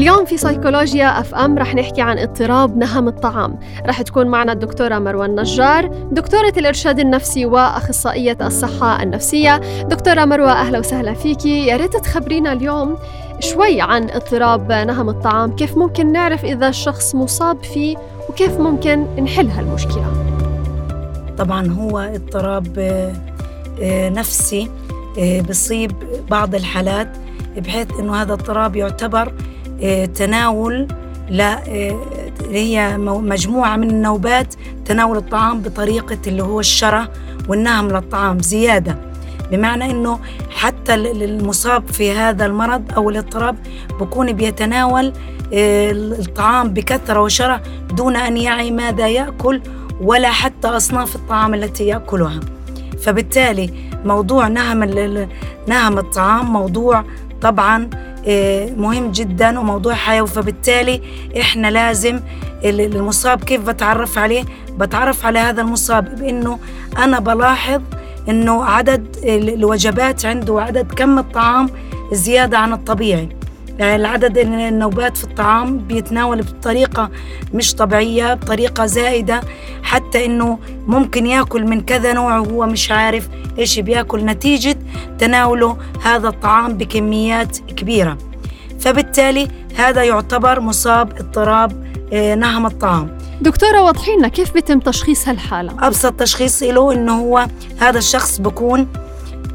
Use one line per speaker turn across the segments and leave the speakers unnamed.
اليوم في سيكولوجيا FM رح نحكي عن اضطراب نهم الطعام. رح تكون معنا الدكتورة مروة نجار دكتورة الإرشاد النفسي وأخصائية الصحة النفسية. دكتورة مروة أهلا وسهلا فيكي. يا ريت تخبرينا اليوم شوي عن اضطراب نهم الطعام. كيف ممكن نعرف إذا الشخص مصاب فيه وكيف ممكن نحل هالمشكلة؟
طبعا هو اضطراب آه، نفسي آه، بصيب بعض الحالات بحيث إنه هذا اضطراب يعتبر آه، تناول لا هي مجموعة من النوبات تناول الطعام بطريقة اللي هو الشرة والنهم للطعام زيادة. بمعنى إنه حتى المصاب في هذا المرض أو الاضطراب بكون بيتناول الطعام بكثرة وشرة دون أن يعي ماذا يأكل ولا حتى أصناف الطعام التي يأكلها. فبالتالي موضوع نهم نهم الطعام موضوع طبعا آه، مهم جدا وموضوع حيوي فبالتالي إحنا لازم المصاب كيف بتعرف عليه؟ بتعرف على هذا المصاب بإنه أنا بلاحظ إنه عدد الوجبات عنده وعدد كم الطعام زيادة عن الطبيعي. العدد النوبات في الطعام بيتناول بطريقة مش طبيعية بطريقة زائدة حتى إنه ممكن ياكل من كذا نوع وهو مش عارف إيش بياكل. نتيجة تناوله هذا الطعام بكميات كبيرة. فبالتالي هذا يعتبر مصاب اضطراب آه، نهم الطعام.
دكتورة وضحي لنا كيف بيتم تشخيص هالحالة؟
أبسط تشخيص له إنه هو هذا الشخص بكون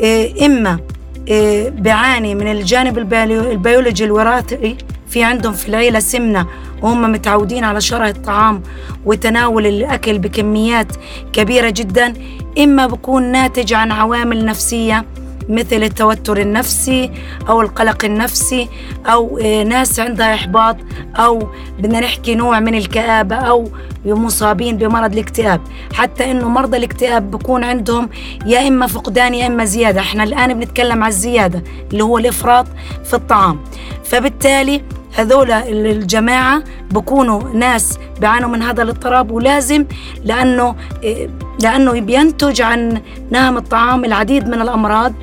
آه، إما إيه، بيعاني من الجانب البيولوجي الوراثي في عندهم في العيلة سمنة. وهم متعودين على شراء الطعام وتناول الأكل بكميات كبيرة جدا. إما بكون ناتج عن عوامل نفسية مثل التوتر النفسي أو القلق النفسي أو إيه، ناس عندها إحباط أو بدنا نحكي نوع من الكآبة أو مصابين بمرض الاكتئاب. حتى إنه مرضى الاكتئاب بكون عندهم يا إما فقدان يا إما زيادة. إحنا الآن بنتكلم على الزيادة اللي هو الإفراط في الطعام. فبالتالي هذول الجماعة بكونوا ناس بيعانوا من هذا الاضطراب ولازم لأنه لأنه بينتج عن نهم الطعام العديد من الأمراض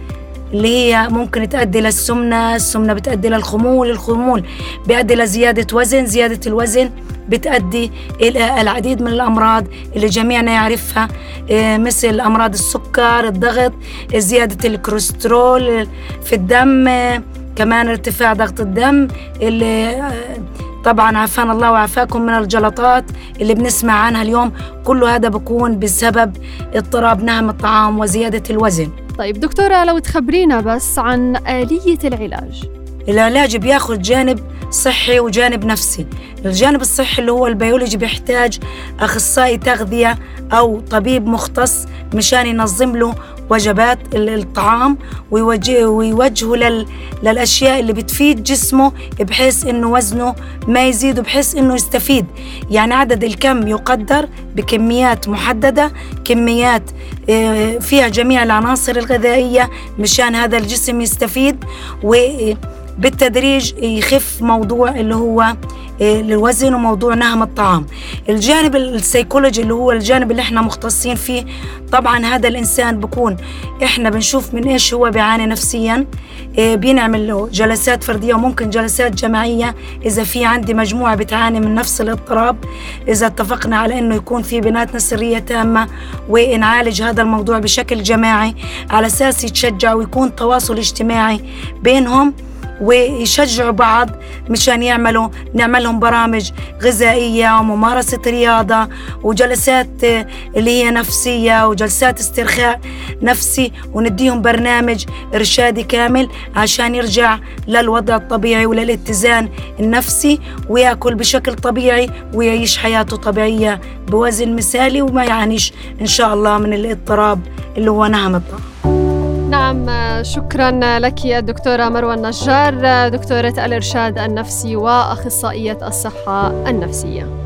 اللي هي ممكن تؤدي للسمنة السمنة بتؤدي للخمول الخمول بيؤدي لزيادة وزن زيادة الوزن بتؤدي إلى العديد من الأمراض اللي جميعنا يعرفها إيه، مثل أمراض السكر الضغط زيادة الكوليسترول في الدم كمان ارتفاع ضغط الدم اللي طبعا عافانا الله وعافاكم من الجلطات اللي بنسمع عنها اليوم. كل هذا بكون بسبب اضطراب نهم الطعام وزيادة الوزن.
طيب دكتورة لو تخبرينا بس عن آلية العلاج.
العلاج بياخذ جانب صحي وجانب نفسي. الجانب الصحي اللي هو البيولوجي بيحتاج أخصائي تغذية أو طبيب مختص مشان ينظم له وجبات الطعام ويوجه ويوجهه لل... للأشياء اللي بتفيد جسمه بحيث إنه وزنه ما يزيد وبحيث إنه يستفيد. يعني عدد الكم يقدر بكميات محددة كميات آه، فيها جميع العناصر الغذائية مشان هذا الجسم يستفيد و بالتدريج يخف موضوع اللي هو الوزن وموضوع نهم الطعام. الجانب السيكولوجي اللي هو الجانب اللي إحنا مختصين فيه طبعا هذا الإنسان بكون إحنا بنشوف من إيش هو بيعاني نفسيا. إيه، بنعمل له جلسات فردية وممكن جلسات جماعية إذا في عندي مجموعة بتعاني من نفس الاضطراب. إذا اتفقنا على إنه يكون في بناتنا سرية تامة ونعالج هذا الموضوع بشكل جماعي على أساس يتشجع ويكون تواصل اجتماعي بينهم. ويشجعوا بعض مشان يعملوا نعمل لهم برامج غذائية وممارسة رياضة وجلسات اللي هي نفسية وجلسات استرخاء نفسي ونديهم برنامج إرشادي كامل عشان يرجع للوضع الطبيعي وللاتزان النفسي ويأكل بشكل طبيعي ويعيش حياته طبيعية بوزن مثالي وما يعانيش إن شاء الله من الاضطراب اللي هو نهم الطاقة
نعم شكرا لك يا دكتورة مروى النجار دكتورة الإرشاد النفسي وأخصائية الصحة النفسية.